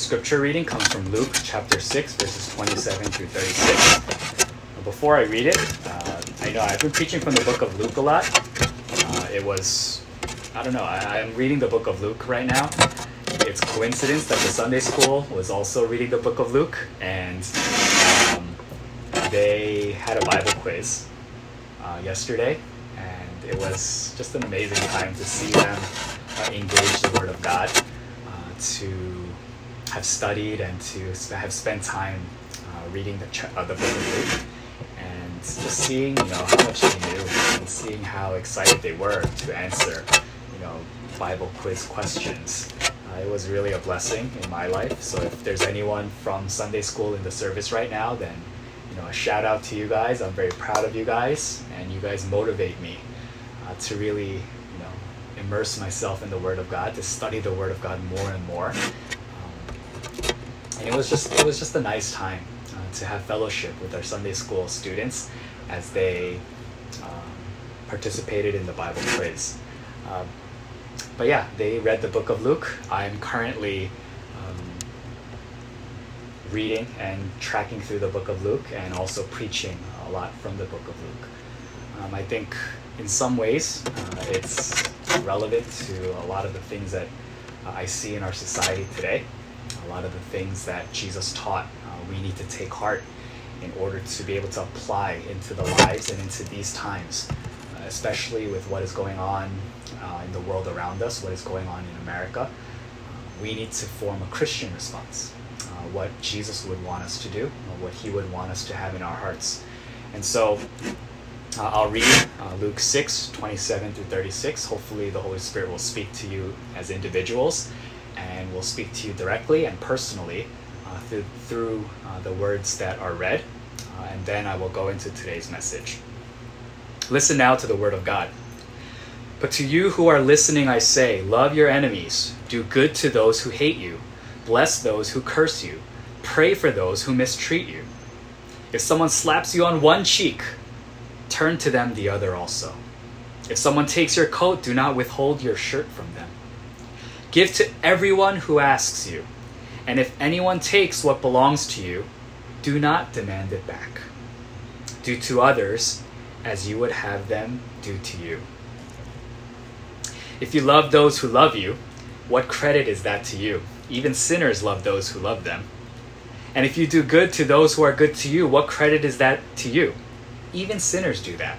Today's scripture reading comes from Luke chapter 6, verses 27 through 36. Before I read it, uh, I know I've been preaching from the book of Luke a lot. Uh, it was, I don't know, I, I'm reading the book of Luke right now. It's coincidence that the Sunday school was also reading the book of Luke, and um, they had a Bible quiz uh, yesterday, and it was just an amazing time to see them uh, engage the Word of God, uh, to have studied and to sp- have spent time uh, reading the, ch- uh, the book of Luke, and just seeing you know how much they knew and seeing how excited they were to answer you know Bible quiz questions. Uh, it was really a blessing in my life. So if there's anyone from Sunday school in the service right now, then you know a shout out to you guys. I'm very proud of you guys, and you guys motivate me uh, to really you know immerse myself in the Word of God, to study the Word of God more and more. And it was just it was just a nice time uh, to have fellowship with our Sunday school students as they um, participated in the Bible quiz. Um, but yeah, they read the book of Luke. I'm currently um, reading and tracking through the book of Luke and also preaching a lot from the book of Luke. Um, I think in some ways uh, it's relevant to a lot of the things that uh, I see in our society today, lot of the things that Jesus taught. Uh, we need to take heart in order to be able to apply into the lives and into these times, uh, especially with what is going on uh, in the world around us, what is going on in America. Uh, we need to form a Christian response, uh, what Jesus would want us to do, or what He would want us to have in our hearts. And so uh, I'll read uh, Luke 6, 27 through 36. Hopefully, the Holy Spirit will speak to you as individuals and will speak to you directly and personally uh, through, through uh, the words that are read. Uh, and then I will go into today's message. Listen now to the Word of God. But to you who are listening, I say, love your enemies, do good to those who hate you, bless those who curse you, pray for those who mistreat you. If someone slaps you on one cheek, turn to them the other also. If someone takes your coat, do not withhold your shirt from them. Give to everyone who asks you, and if anyone takes what belongs to you, do not demand it back. Do to others as you would have them do to you. If you love those who love you, what credit is that to you? Even sinners love those who love them. And if you do good to those who are good to you, what credit is that to you? Even sinners do that.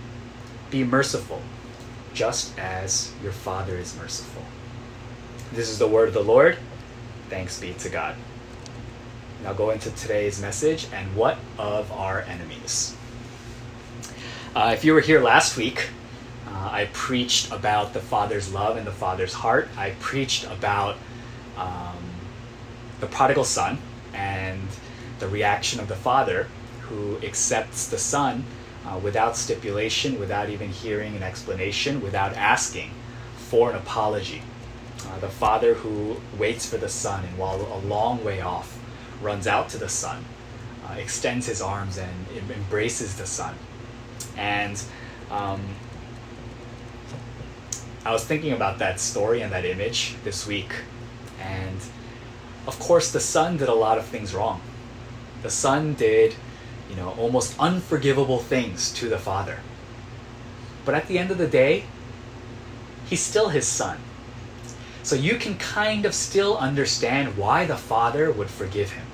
Be merciful, just as your Father is merciful. This is the word of the Lord. Thanks be to God. Now go into today's message and what of our enemies? Uh, if you were here last week, uh, I preached about the Father's love and the Father's heart. I preached about um, the prodigal son and the reaction of the Father who accepts the Son uh, without stipulation, without even hearing an explanation, without asking for an apology. Uh, the Father who waits for the Son and while a long way off runs out to the Son, uh, extends his arms and embraces the Son. And um, I was thinking about that story and that image this week. And of course, the son did a lot of things wrong. The son did, you know, almost unforgivable things to the father. But at the end of the day, he's still his son. So you can kind of still understand why the father would forgive him,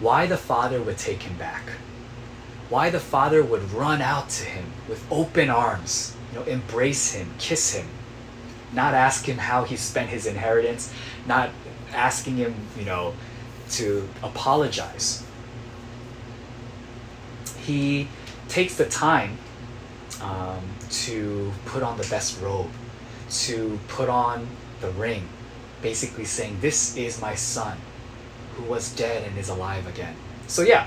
why the father would take him back, why the father would run out to him with open arms, you know, embrace him, kiss him, not ask him how he spent his inheritance, not asking him, you know, to apologize. He takes the time um, to put on the best robe, to put on the ring, basically saying, This is my son. who was dead and is alive again. So, yeah,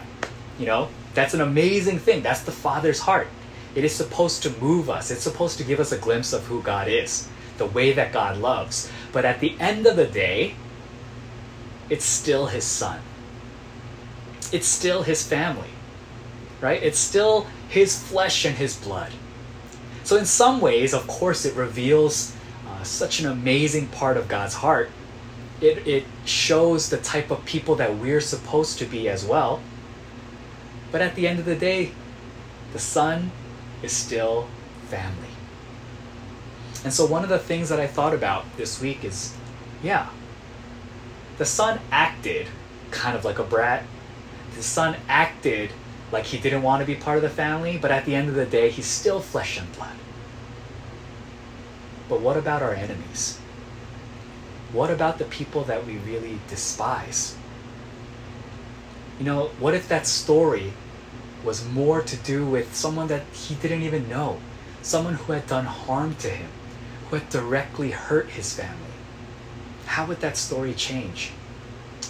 you know, that's an amazing thing. That's the Father's heart. It is supposed to move us, it's supposed to give us a glimpse of who God is, the way that God loves. But at the end of the day, it's still His Son, it's still His family, right? It's still His flesh and His blood. So, in some ways, of course, it reveals uh, such an amazing part of God's heart. It, it shows the type of people that we're supposed to be as well. But at the end of the day, the Son is still family. And so, one of the things that I thought about this week is yeah, the Son acted kind of like a brat. The Son acted like he didn't want to be part of the family, but at the end of the day, he's still flesh and blood. But what about our enemies? What about the people that we really despise? You know, what if that story was more to do with someone that he didn't even know? Someone who had done harm to him, who had directly hurt his family? How would that story change?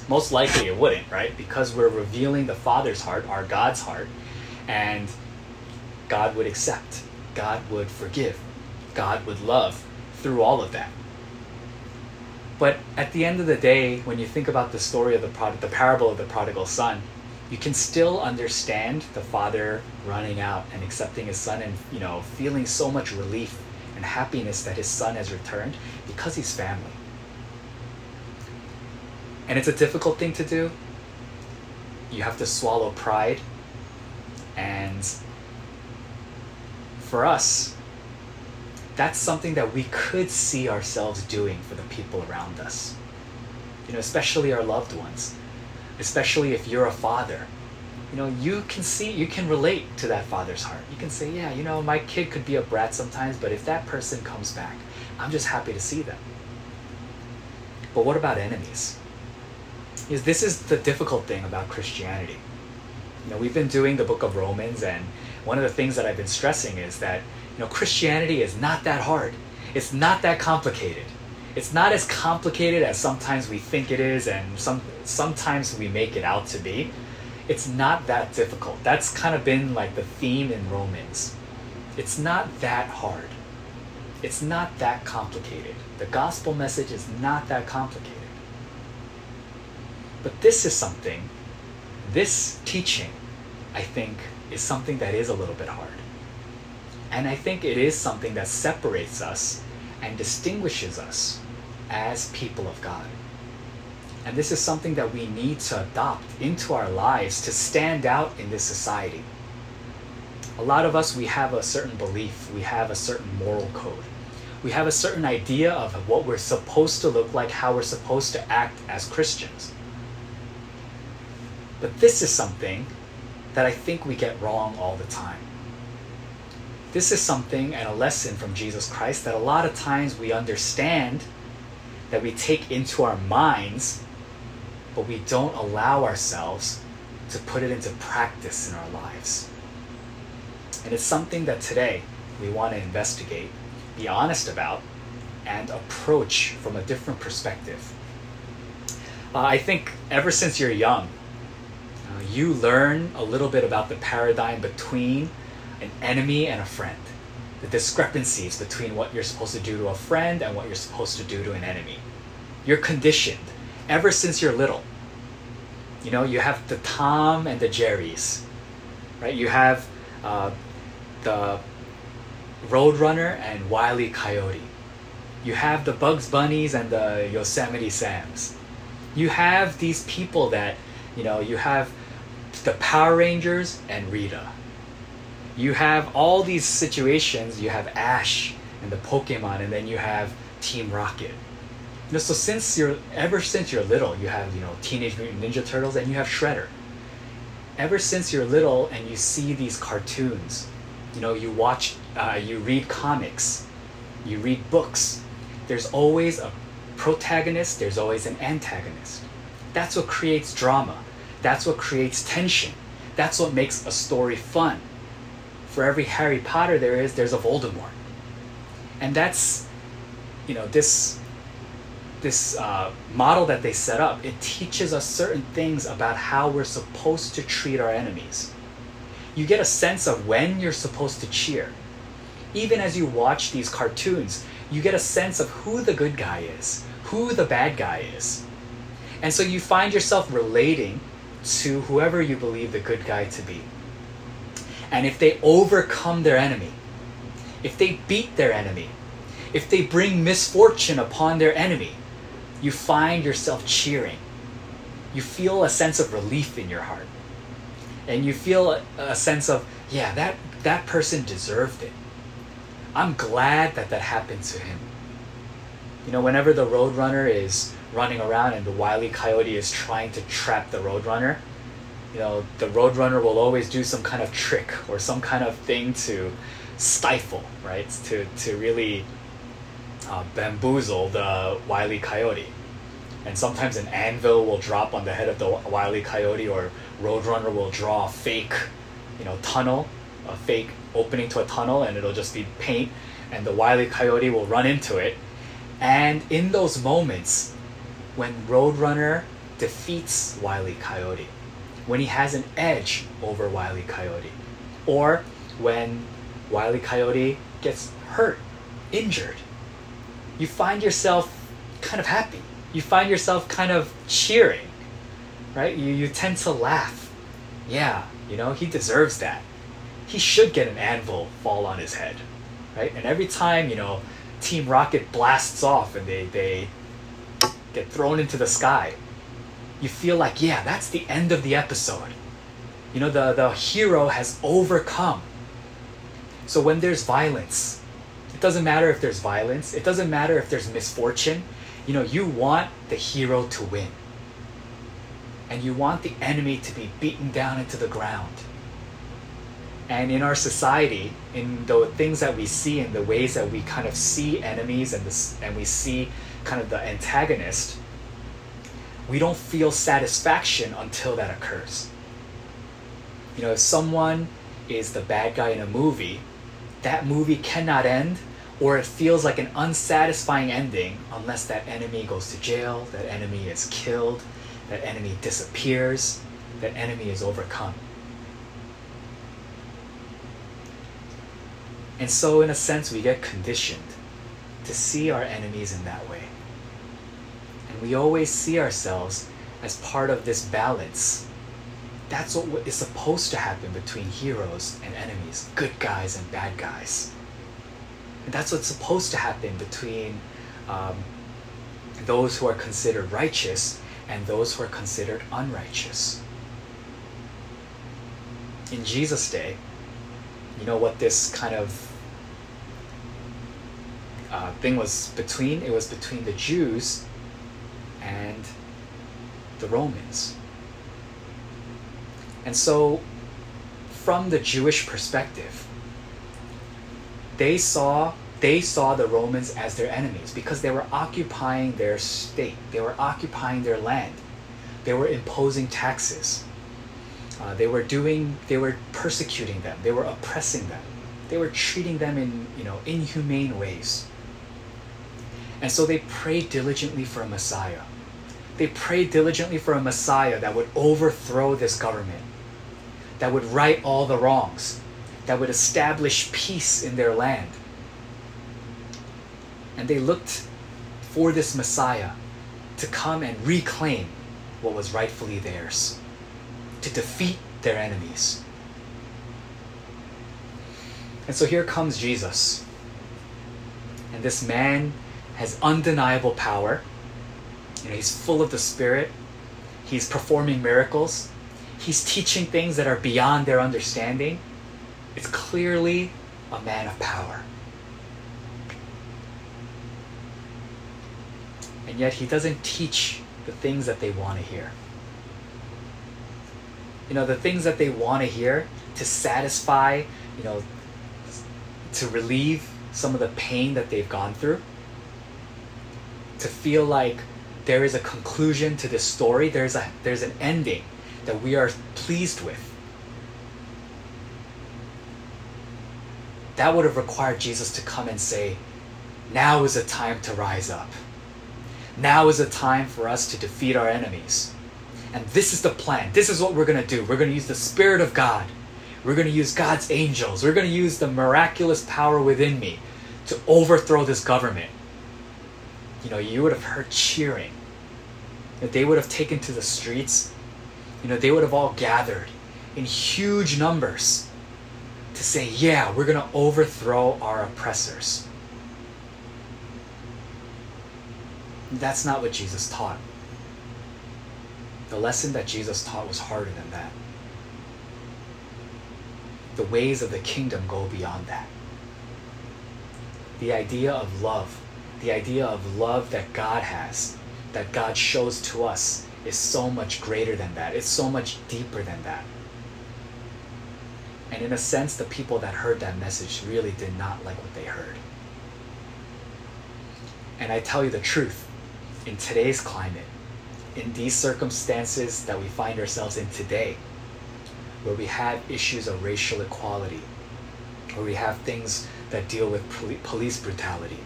Most likely it wouldn't, right? Because we're revealing the Father's heart, our God's heart, and God would accept, God would forgive, God would love through all of that. But at the end of the day, when you think about the story of the prod- the parable of the prodigal son, you can still understand the father running out and accepting his son and you know feeling so much relief and happiness that his son has returned because he's family. And it's a difficult thing to do. You have to swallow pride. And for us, that's something that we could see ourselves doing for the people around us. You know, especially our loved ones. Especially if you're a father. You know, you can see, you can relate to that father's heart. You can say, yeah, you know, my kid could be a brat sometimes, but if that person comes back, I'm just happy to see them. But what about enemies? Is this is the difficult thing about Christianity. You know, we've been doing the book of Romans, and one of the things that I've been stressing is that you know Christianity is not that hard. It's not that complicated. It's not as complicated as sometimes we think it is, and some sometimes we make it out to be. It's not that difficult. That's kind of been like the theme in Romans. It's not that hard. It's not that complicated. The gospel message is not that complicated. But this is something, this teaching, I think, is something that is a little bit hard. And I think it is something that separates us and distinguishes us as people of God. And this is something that we need to adopt into our lives to stand out in this society. A lot of us, we have a certain belief, we have a certain moral code. We have a certain idea of what we're supposed to look like, how we're supposed to act as Christians. But this is something that I think we get wrong all the time. This is something and a lesson from Jesus Christ that a lot of times we understand, that we take into our minds, but we don't allow ourselves to put it into practice in our lives. And it's something that today we want to investigate, be honest about, and approach from a different perspective. Uh, I think ever since you're young, you learn a little bit about the paradigm between an enemy and a friend, the discrepancies between what you're supposed to do to a friend and what you're supposed to do to an enemy. You're conditioned ever since you're little. You know, you have the Tom and the Jerrys, right? You have uh, the Roadrunner and Wiley Coyote. You have the Bugs Bunnies and the Yosemite Sams. You have these people that, you know, you have the Power Rangers and Rita. You have all these situations. You have Ash and the Pokemon, and then you have Team Rocket. You know, so since you're ever since you're little, you have you know Teenage Mutant Ninja Turtles, and you have Shredder. Ever since you're little, and you see these cartoons, you know, you watch, uh, you read comics, you read books. There's always a protagonist. There's always an antagonist. That's what creates drama. That's what creates tension. That's what makes a story fun. For every Harry Potter there is, there's a Voldemort. And that's, you know, this this uh, model that they set up, it teaches us certain things about how we're supposed to treat our enemies. You get a sense of when you're supposed to cheer. Even as you watch these cartoons, you get a sense of who the good guy is, who the bad guy is. And so you find yourself relating to whoever you believe the good guy to be. And if they overcome their enemy, if they beat their enemy, if they bring misfortune upon their enemy, you find yourself cheering. You feel a sense of relief in your heart. And you feel a, sense of, yeah, that, that person deserved it. I'm glad that that happened to him. You know, whenever the Roadrunner is running around and the Wily Coyote is trying to trap the Roadrunner, you know, the Roadrunner will always do some kind of trick or some kind of thing to stifle, right? To, to really uh, bamboozle the Wily Coyote. And sometimes an anvil will drop on the head of the Wily Coyote, or Roadrunner will draw a fake, you know, tunnel, a fake opening to a tunnel, and it'll just be paint, and the Wily Coyote will run into it. And in those moments, when Roadrunner defeats Wily Coyote, when he has an edge over Wily Coyote, or when Wily Coyote gets hurt, injured, you find yourself kind of happy. You find yourself kind of cheering, right? You, you tend to laugh. Yeah, you know, he deserves that. He should get an anvil fall on his head, right? And every time, you know, Team Rocket blasts off and they, they get thrown into the sky, you feel like, yeah, that's the end of the episode. You know, the, the hero has overcome. So when there's violence, it doesn't matter if there's violence, it doesn't matter if there's misfortune. You know, you want the hero to win. And you want the enemy to be beaten down into the ground. And in our society, in the things that we see, in the ways that we kind of see enemies and, this, and we see kind of the antagonist, we don't feel satisfaction until that occurs. You know, if someone is the bad guy in a movie, that movie cannot end or it feels like an unsatisfying ending unless that enemy goes to jail, that enemy is killed, that enemy disappears, that enemy is overcome. And so, in a sense, we get conditioned to see our enemies in that way. And we always see ourselves as part of this balance. That's what is supposed to happen between heroes and enemies, good guys and bad guys. And that's what's supposed to happen between um, those who are considered righteous and those who are considered unrighteous. In Jesus' day, you know what this kind of uh, thing was between? It was between the Jews and the Romans. And so, from the Jewish perspective, they saw they saw the Romans as their enemies because they were occupying their state. They were occupying their land. They were imposing taxes. Uh, they were doing. They were persecuting them. They were oppressing them. They were treating them in you know inhumane ways. And so they prayed diligently for a Messiah. They prayed diligently for a Messiah that would overthrow this government, that would right all the wrongs, that would establish peace in their land. And they looked for this Messiah to come and reclaim what was rightfully theirs, to defeat their enemies. And so here comes Jesus. And this man has undeniable power. You know, he's full of the Spirit. He's performing miracles. He's teaching things that are beyond their understanding It's clearly a man of power. And yet he doesn't teach the things that they want to hear. You know, the things that they want to hear to satisfy, you know, to relieve some of the pain that they've gone through, to feel like there is a conclusion to this story, there's a there's an ending that we are pleased with. that would have required Jesus to come and say, Now is the time to rise up. Now is the time for us to defeat our enemies. And this is the plan. This is what we're going to do. We're going to use the Spirit of God. We're going to use God's angels. We're going to use the miraculous power within me to overthrow this government. You know, you would have heard cheering. That they would have taken to the streets. You know, they would have all gathered in huge numbers to say, yeah, we're going to overthrow our oppressors. That's not what Jesus taught. The lesson that Jesus taught was harder than that. The ways of the kingdom go beyond that. The idea of love, the idea of love that God has, that God shows to us, is so much greater than that. It's so much deeper than that. And in a sense, the people that heard that message really did not like what they heard. And I tell you the truth, in today's climate, in these circumstances that we find ourselves in today, where we have issues of racial equality, where we have things that deal with poli- police brutality,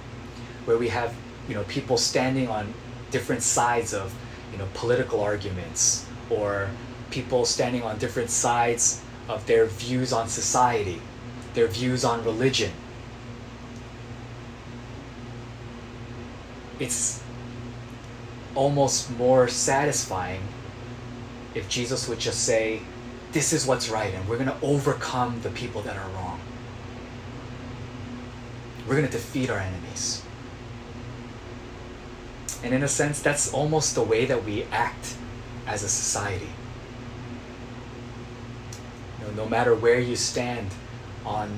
where we have you know people standing on different sides of you know political arguments, or people standing on different sides of their views on society, their views on religion. It's almost more satisfying if Jesus would just say, This is what's right, and we're going to overcome the people that are wrong. We're going to defeat our enemies. And in a sense, that's almost the way that we act as a society. You know, no matter where you stand on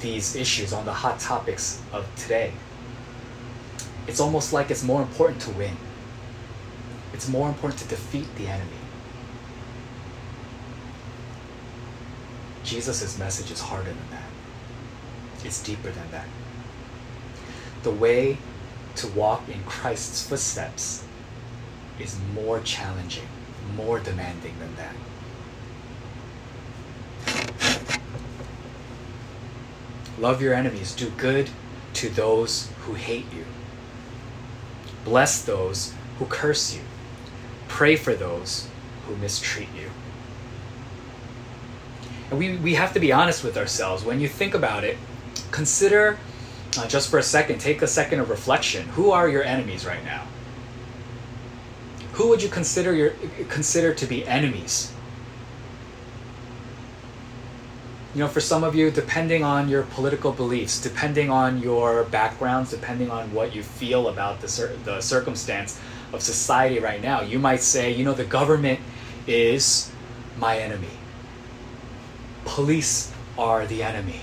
these issues, on the hot topics of today, it's almost like it's more important to win. It's more important to defeat the enemy. Jesus' message is harder than that. It's deeper than that. The way to walk in Christ's footsteps is more challenging, more demanding than that. Love your enemies, do good to those who hate you. Bless those who curse you. Pray for those who mistreat you. And we, we have to be honest with ourselves. When you think about it, consider uh, just for a second, take a second of reflection. Who are your enemies right now? Who would you consider your consider to be enemies? You know, for some of you, depending on your political beliefs, depending on your backgrounds, depending on what you feel about the, cir- the circumstance of society right now, you might say, you know, the government is my enemy. Police are the enemy.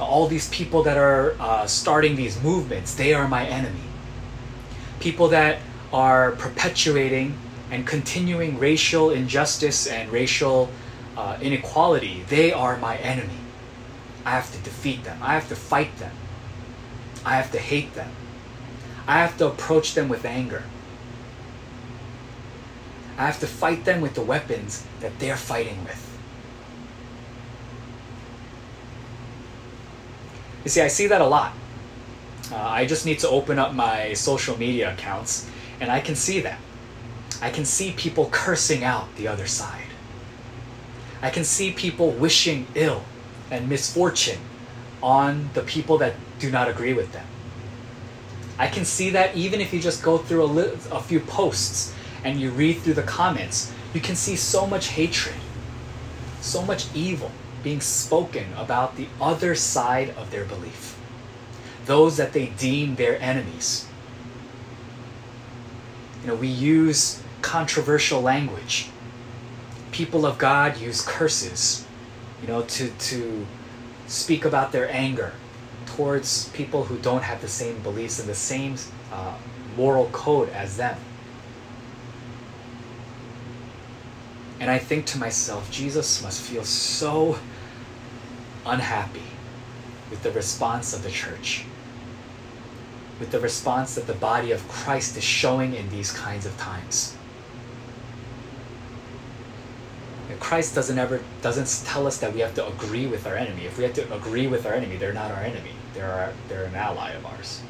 All these people that are uh, starting these movements, they are my enemy. People that are perpetuating and continuing racial injustice and racial uh, inequality, they are my enemy. I have to defeat them. I have to fight them. I have to hate them. I have to approach them with anger. I have to fight them with the weapons that they're fighting with. You see, I see that a lot. Uh, I just need to open up my social media accounts and I can see that. I can see people cursing out the other side. I can see people wishing ill and misfortune on the people that do not agree with them. I can see that even if you just go through a, li- a few posts and you read through the comments, you can see so much hatred, so much evil being spoken about the other side of their belief, those that they deem their enemies. You know, we use controversial language. People of God use curses, you know, to, to speak about their anger towards people who don't have the same beliefs and the same uh, moral code as them. And I think to myself, Jesus must feel so unhappy with the response of the church, with the response that the body of Christ is showing in these kinds of times. Christ doesn't ever doesn't tell us that we have to agree with our enemy. If we have to agree with our enemy, they're not our enemy. They're our, they're an ally of ours.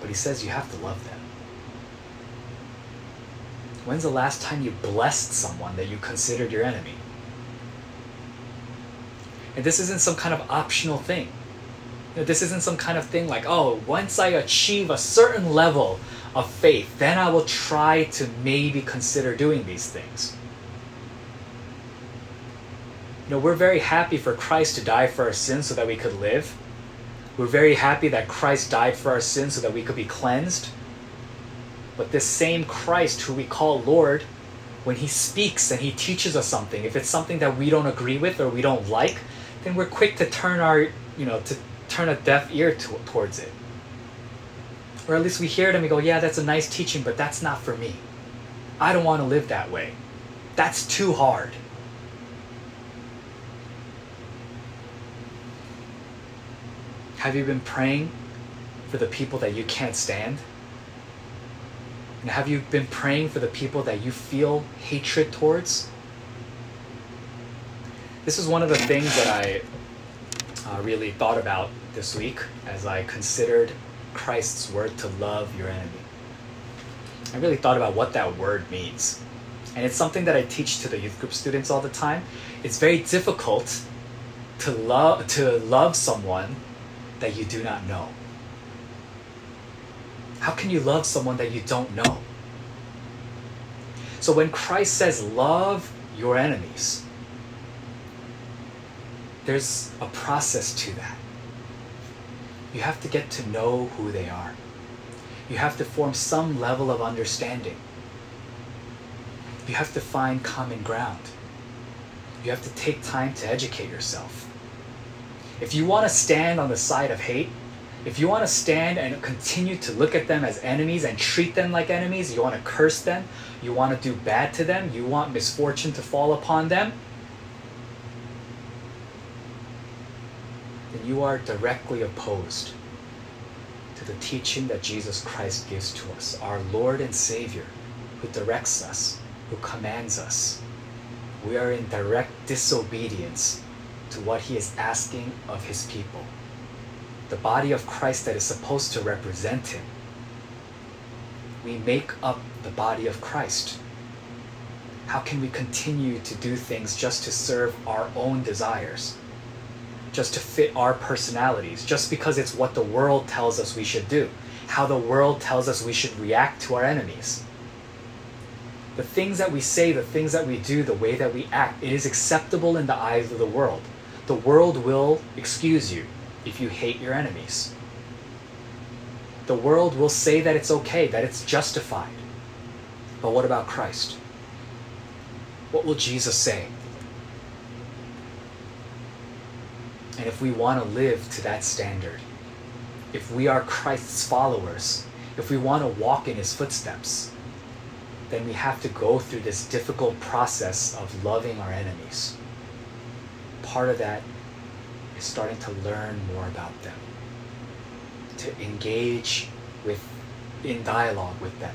But he says you have to love them. When's the last time you blessed someone that you considered your enemy? And this isn't some kind of optional thing. You know, this isn't some kind of thing like, oh, once I achieve a certain level of faith, then I will try to maybe consider doing these things. You know, we're very happy for Christ to die for our sins so that we could live. We're very happy that Christ died for our sins so that we could be cleansed. But this same Christ who we call Lord, when he speaks and he teaches us something, if it's something that we don't agree with or we don't like, then we're quick to turn our, you know, to turn a deaf ear to, towards it. Or at least we hear it and we go, yeah, that's a nice teaching, but that's not for me. I don't want to live that way. That's too hard. Have you been praying for the people that you can't stand? And have you been praying for the people that you feel hatred towards? This is one of the things that I uh, really thought about this week as I considered Christ's word to love your enemy. I really thought about what that word means. And it's something that I teach to the youth group students all the time. It's very difficult to love to love someone that you do not know? How can you love someone that you don't know? So when Christ says, love your enemies, there's a process to that. You have to get to know who they are. You have to form some level of understanding. You have to find common ground. You have to take time to educate yourself. If you want to stand on the side of hate, if you want to stand and continue to look at them as enemies and treat them like enemies, you want to curse them, you want to do bad to them, you want misfortune to fall upon them, you are directly opposed to the teaching that Jesus Christ gives to us, our Lord and Savior, who directs us, who commands us. We are in direct disobedience to what he is asking of his people. The body of Christ that is supposed to represent him. We make up the body of Christ. How can we continue to do things just to serve our own desires? Just to fit our personalities, just because it's what the world tells us we should do, how the world tells us we should react to our enemies the things that we say, the things that we do, the way that we act, it is acceptable in the eyes of the world. The world will excuse you if you hate your enemies. The world will say that it's okay, that it's justified. But what about Christ? What will Jesus say? And if we want to live to that standard, if we are Christ's followers, if we want to walk in his footsteps, then we have to go through this difficult process of loving our enemies part of that is starting to learn more about them, to engage with in dialogue with them,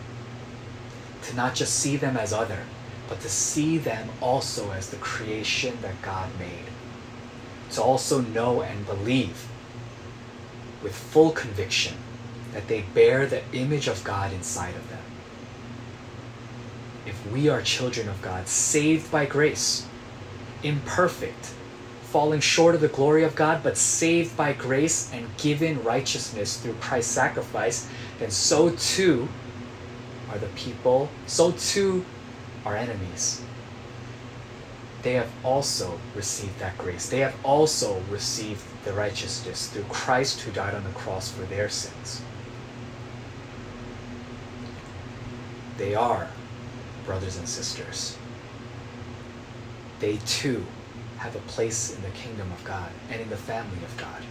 to not just see them as other, but to see them also as the creation that God made. To also know and believe with full conviction that they bear the image of God inside of them. If we are children of God, saved by grace, imperfect, falling short of the glory of God, but saved by grace and given righteousness through Christ's sacrifice, then so too are the people, so too are enemies. They have also received that grace. They have also received the righteousness through Christ who died on the cross for their sins. They are brothers and sisters. They too have a place in the kingdom of God and in the family of God.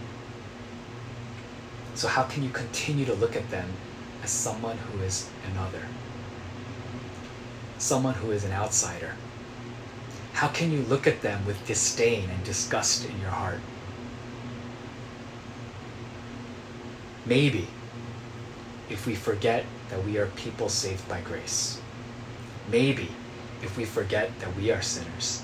So, how can you continue to look at them as someone who is another? Someone who is an outsider? How can you look at them with disdain and disgust in your heart? Maybe if we forget that we are people saved by grace. Maybe if we forget that we are sinners.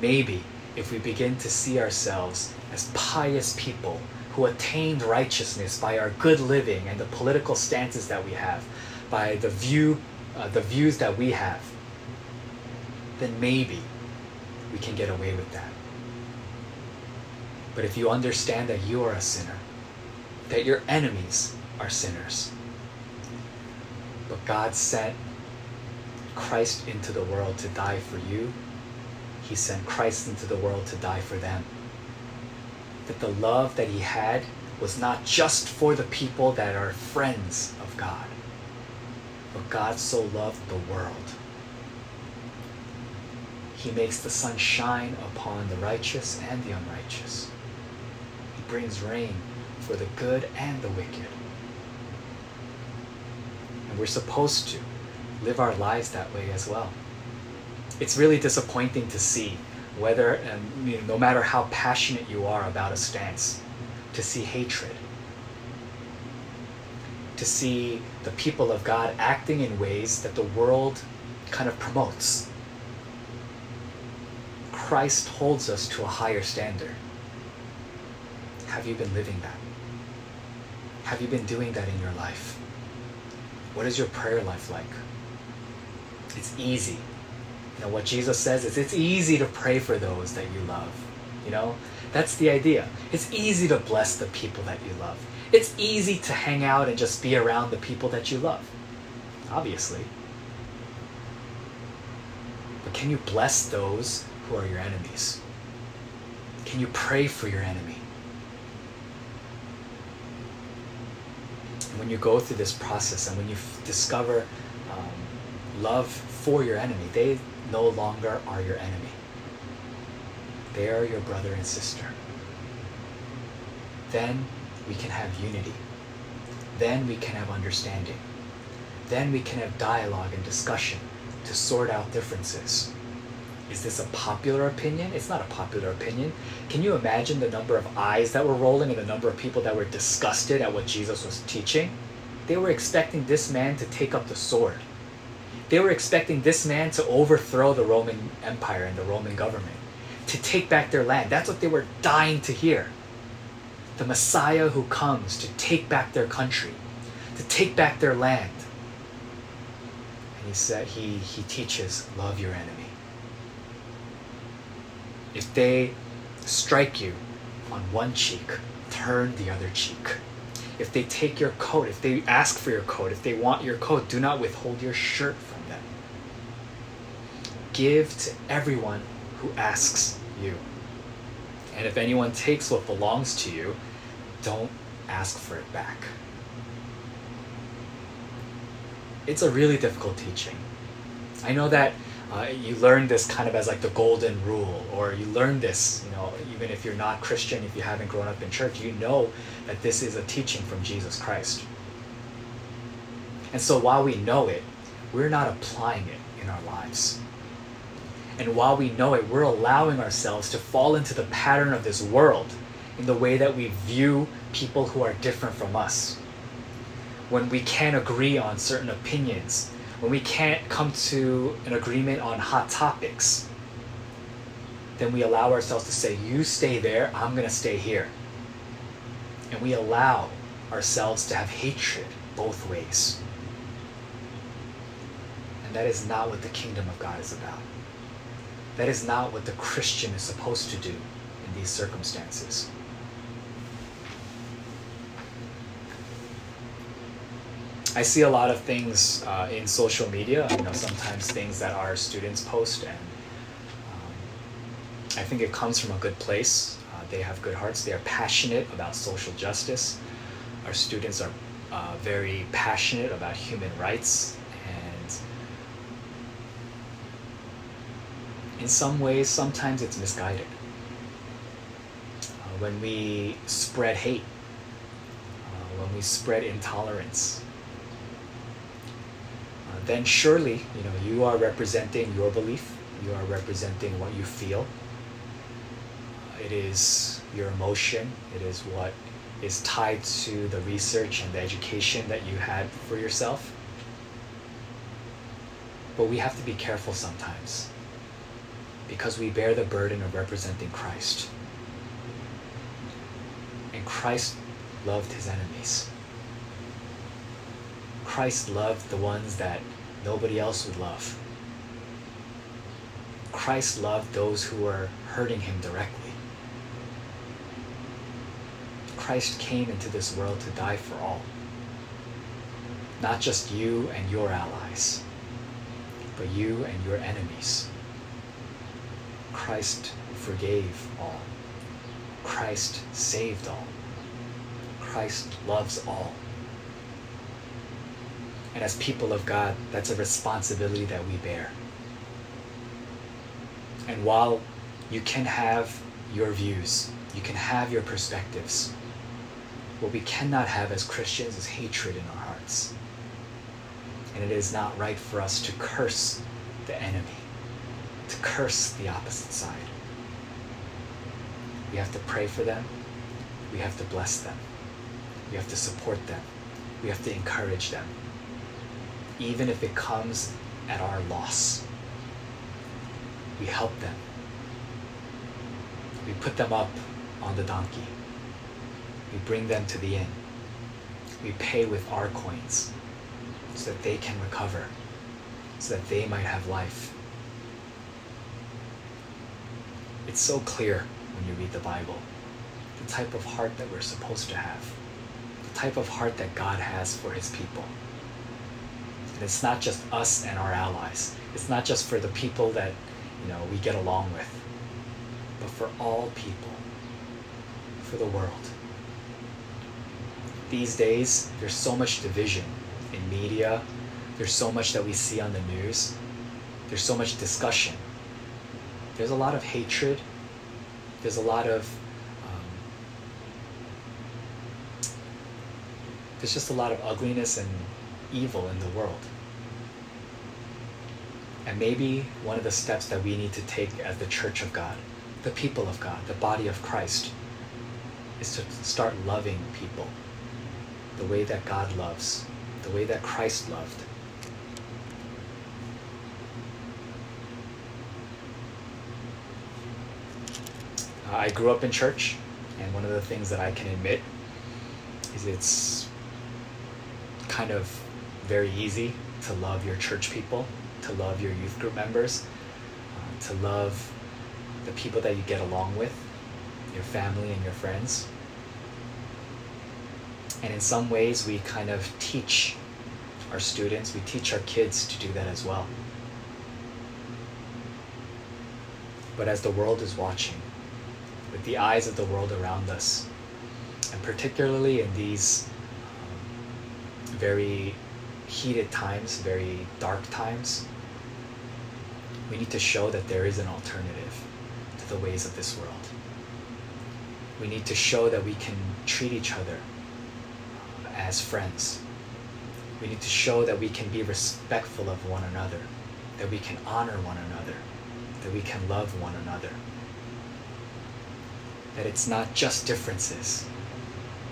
Maybe if we begin to see ourselves as pious people who attained righteousness by our good living and the political stances that we have, by the view, uh, the views that we have, then maybe we can get away with that. But if you understand that you are a sinner, that your enemies are sinners, but God sent Christ into the world to die for you, He sent Christ into the world to die for them. That the love that He had was not just for the people that are friends of God, but God so loved the world. He makes the sun shine upon the righteous and the unrighteous. He brings rain for the good and the wicked. And we're supposed to live our lives that way as well. It's really disappointing to see whether, and you know, no matter how passionate you are about a stance, to see hatred, to see the people of God acting in ways that the world kind of promotes. Christ holds us to a higher standard. Have you been living that? Have you been doing that in your life? What is your prayer life like? It's easy. You know, what Jesus says is it's easy to pray for those that you love. You know, that's the idea. It's easy to bless the people that you love. It's easy to hang out and just be around the people that you love. Obviously. But can you bless those who are your enemies? Can you pray for your enemy? And when you go through this process and when you f- discover um, love for your enemy, they no longer are your enemy. They are your brother and sister. Then we can have unity. Then we can have understanding. Then we can have dialogue and discussion to sort out differences. Is this a popular opinion? It's not a popular opinion. Can you imagine the number of eyes that were rolling and the number of people that were disgusted at what Jesus was teaching? They were expecting this man to take up the sword. They were expecting this man to overthrow the Roman Empire and the Roman government, to take back their land. That's what they were dying to hear. The Messiah who comes to take back their country, to take back their land. And he said he, he teaches love your enemy. If they strike you on one cheek, turn the other cheek. If they take your coat, if they ask for your coat, if they want your coat, do not withhold your shirt from them. Give to everyone who asks you. And if anyone takes what belongs to you, don't ask for it back. It's a really difficult teaching. I know that uh, you learn this kind of as like the golden rule, or you learn this, you know, even if you're not Christian, if you haven't grown up in church, you know that this is a teaching from Jesus Christ. And so while we know it, we're not applying it in our lives. And while we know it, we're allowing ourselves to fall into the pattern of this world in the way that we view people who are different from us. When we can't agree on certain opinions, when we can't come to an agreement on hot topics, then we allow ourselves to say, You stay there, I'm going to stay here. And we allow ourselves to have hatred both ways. And that is not what the kingdom of God is about. That is not what the Christian is supposed to do in these circumstances. I see a lot of things uh, in social media. You know, sometimes things that our students post, and um, I think it comes from a good place. Uh, they have good hearts. They are passionate about social justice. Our students are uh, very passionate about human rights, and in some ways, sometimes it's misguided. Uh, when we spread hate, uh, when we spread intolerance, Uh, then surely you know you are representing your belief. You are representing what you feel. Uh, it is your emotion. It is what is tied to the research and the education that you had for yourself. But we have to be careful sometimes because we bear the burden of representing Christ. And And Christ loved his enemies. Christ loved the ones that nobody else would love. Christ loved those who were hurting him directly. Christ came into this world to die for all. Not just you and your allies, but you and your enemies. Christ forgave all. Christ saved all. Christ loves all. And as people of God, that's a responsibility that we bear. And while you can have your views, you can have your perspectives, what we cannot have as Christians is hatred in our hearts. And it is not right for us to curse the enemy, to curse the opposite side. We have to pray for them. We have to bless them. We have to support them. We have to encourage them even if it comes at our loss. We help them. We put them up on the donkey. We bring them to the inn. We pay with our coins so that they can recover, so that they might have life. It's so clear when you read the Bible the type of heart that we're supposed to have, the type of heart that God has for his people. It's not just us and our allies. It's not just for the people that you know we get along with, but for all people, for the world. These days, there's so much division in media. There's so much that we see on the news. There's so much discussion. There's a lot of hatred. There's a lot of um, there's just a lot of ugliness and evil in the world. And maybe one of the steps that we need to take as the church of God, the people of God, the body of Christ, is to start loving people the way that God loves, the way that Christ loved. I grew up in church, and one of the things that I can admit is it's kind of very easy to love your church people to love your youth group members, uh, to love the people that you get along with, your family and your friends. And in some ways, we kind of teach our students, we teach our kids to do that as well. But as the world is watching, with the eyes of the world around us, and particularly in these um, very heated times, very dark times, we need to show that there is an alternative to the ways of this world. We need to show that we can treat each other uh, as friends. We need to show that we can be respectful of one another, that we can honor one another, that we can love one another. That it's not just differences,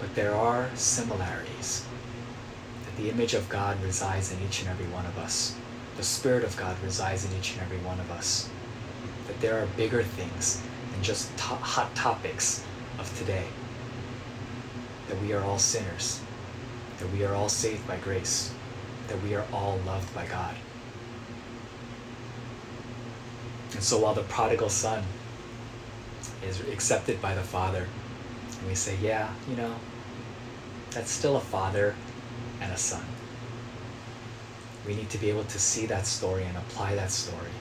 but there are similarities. That the image of God resides in each and every one of us the Spirit of God resides in each and every one of us. That there are bigger things than just to- hot topics of today. That we are all sinners. That we are all saved by grace. That we are all loved by God. And so while the prodigal son is accepted by the father, and we say, yeah, you know, that's still a father and a son we need to be able to see that story and apply that story.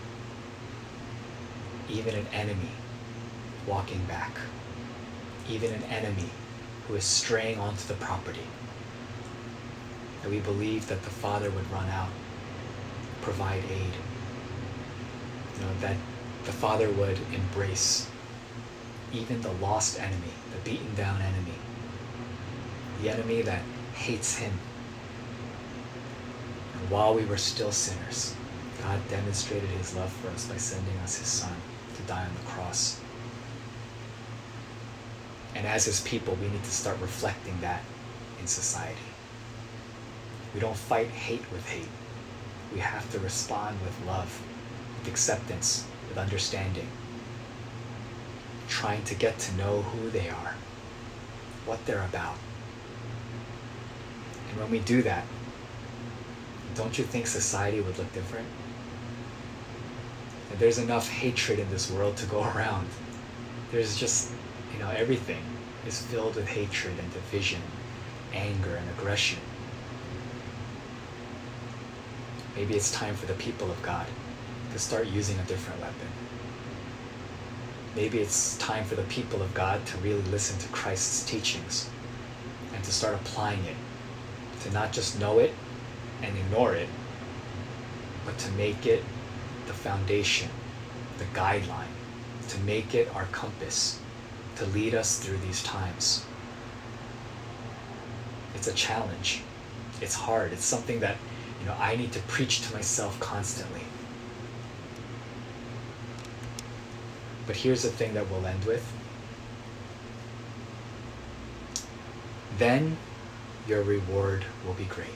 Even an enemy walking back, even an enemy who is straying onto the property, that we believe that the Father would run out, provide aid, you know, that the Father would embrace even the lost enemy, the beaten down enemy, the enemy that hates him while we were still sinners, God demonstrated his love for us by sending us his son to die on the cross. And as his people, we need to start reflecting that in society. We don't fight hate with hate. We have to respond with love, with acceptance, with understanding, trying to get to know who they are, what they're about. And when we do that, don't you think society would look different? And there's enough hatred in this world to go around. There's just, you know, everything is filled with hatred and division, anger and aggression. Maybe it's time for the people of God to start using a different weapon. Maybe it's time for the people of God to really listen to Christ's teachings and to start applying it, to not just know it and ignore it, but to make it the foundation, the guideline, to make it our compass, to lead us through these times. It's a challenge. It's hard. It's something that, you know, I need to preach to myself constantly. But here's the thing that we'll end with. Then your reward will be great.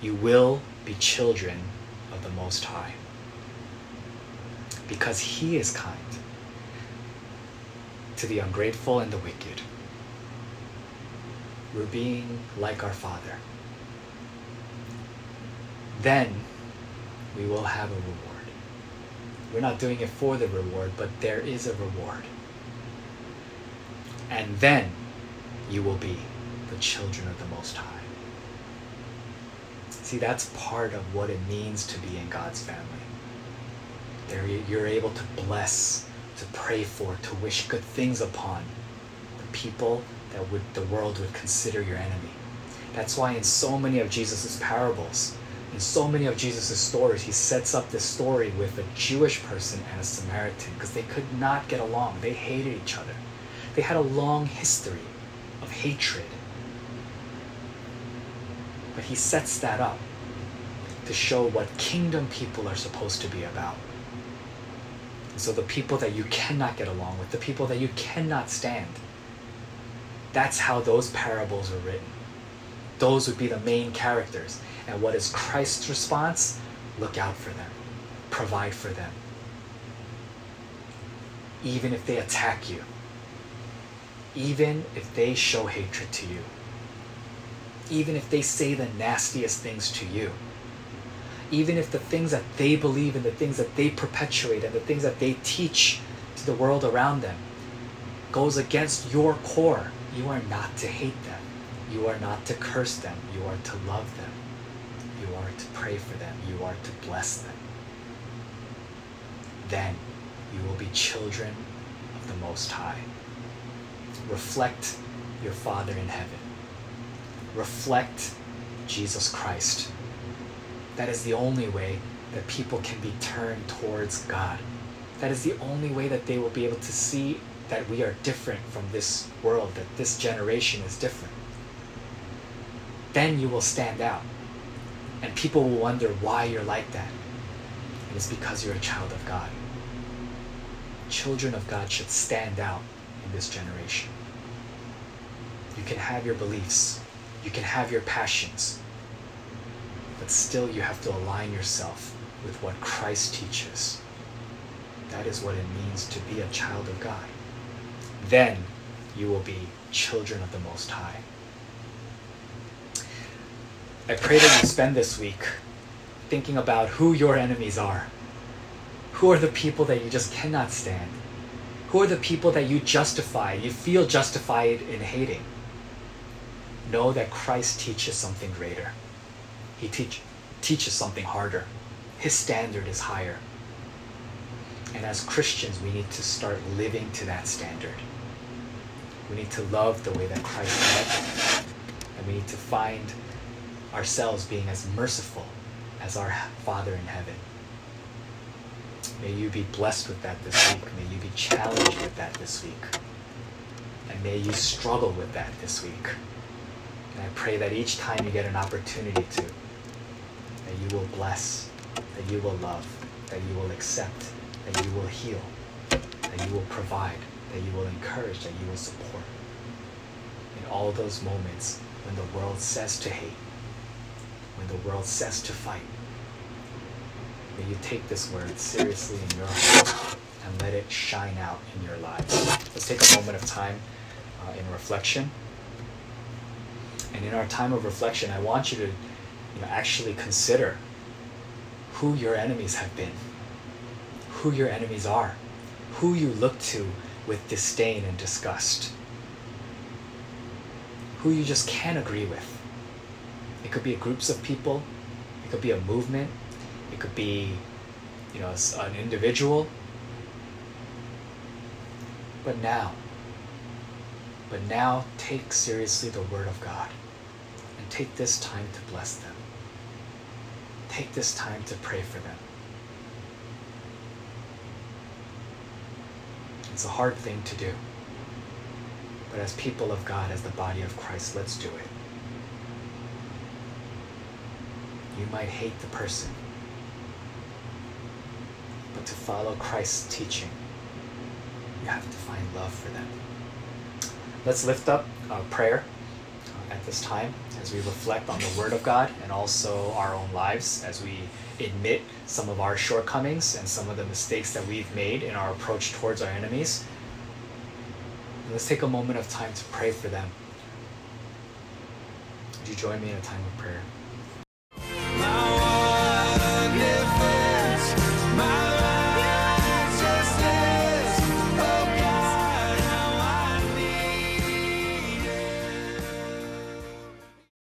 You will be children of the Most High. Because He is kind to the ungrateful and the wicked. We're being like our Father. Then we will have a reward. We're not doing it for the reward, but there is a reward. And then you will be the children of the Most High. See, that's part of what it means to be in God's family. There you're able to bless, to pray for, to wish good things upon the people that would the world would consider your enemy. That's why in so many of Jesus' parables, in so many of Jesus' stories, he sets up this story with a Jewish person and a Samaritan because they could not get along. They hated each other. They had a long history of hatred. But he sets that up to show what kingdom people are supposed to be about. And so the people that you cannot get along with, the people that you cannot stand, that's how those parables are written. Those would be the main characters. And what is Christ's response? Look out for them, provide for them. Even if they attack you, even if they show hatred to you, even if they say the nastiest things to you, even if the things that they believe and the things that they perpetuate and the things that they teach to the world around them goes against your core, you are not to hate them. You are not to curse them. You are to love them. You are to pray for them. You are to bless them. Then you will be children of the Most High. Reflect your Father in heaven. Reflect Jesus Christ. That is the only way that people can be turned towards God. That is the only way that they will be able to see that we are different from this world, that this generation is different. Then you will stand out. And people will wonder why you're like that. And it's because you're a child of God. Children of God should stand out in this generation. You can have your beliefs, you can have your passions, but still you have to align yourself with what Christ teaches. That is what it means to be a child of God. Then you will be children of the Most High. I pray that you spend this week thinking about who your enemies are. Who are the people that you just cannot stand? Who are the people that you justify, you feel justified in hating? Know that Christ teaches something greater. He teach, teaches something harder. His standard is higher. And as Christians, we need to start living to that standard. We need to love the way that Christ loved. And we need to find ourselves being as merciful as our Father in heaven. May you be blessed with that this week. May you be challenged with that this week. And may you struggle with that this week. And I pray that each time you get an opportunity to, that you will bless, that you will love, that you will accept, that you will heal, that you will provide, that you will encourage, that you will support. In all those moments when the world says to hate, when the world says to fight. May you take this word seriously in your heart and let it shine out in your lives. Let's take a moment of time uh, in reflection. And in our time of reflection, I want you to you know, actually consider who your enemies have been, who your enemies are, who you look to with disdain and disgust, who you just can't agree with. It could be groups of people, it could be a movement, it could be you know an individual. But now, but now take seriously the word of God and take this time to bless them. Take this time to pray for them. It's a hard thing to do. But as people of God, as the body of Christ, let's do it. You might hate the person, but to follow Christ's teaching, you have to find love for them. Let's lift up prayer uh, at this time as we reflect on the Word of God and also our own lives as we admit some of our shortcomings and some of the mistakes that we've made in our approach towards our enemies. And let's take a moment of time to pray for them. Would you join me in a time of prayer?